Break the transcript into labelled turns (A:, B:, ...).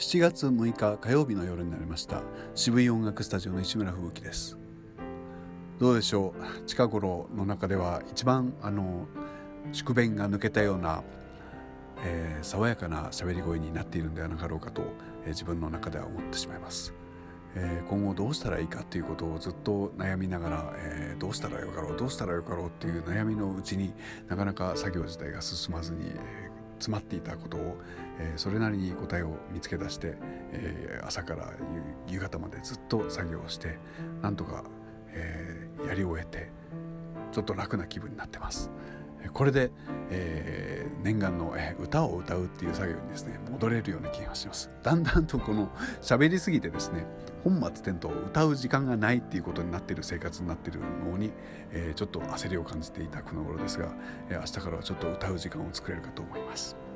A: 7月6日火曜日の夜になりました。渋い音楽スタジオの石村吹雪です。どうでしょう？近頃の中では一番あの宿便が抜けたような、えー、爽やかな喋り声になっているんではなかろうかと、えー、自分の中では思ってしまいます、えー、今後どうしたらいいかということをずっと悩みながら、えどうしたらよかろうどうしたらよかろうっていう悩みのうちになかなか作業自体が進まずに、え詰まっていたことを、それなりに答えを見つけ出して、えー、朝から夕方までずっと作業をしてなんとか、えー、やり終えてちょっと楽な気分になってます。これで、えー、念願の、えー、歌を歌うっていう作業にですね戻れるような気がしますだんだんとこの喋りすぎてですね本末転倒歌う時間がないっていうことになってる生活になってるのに、えー、ちょっと焦りを感じていたこの頃ですが、え、明日からはちょっと歌う時間を作れるかと思います。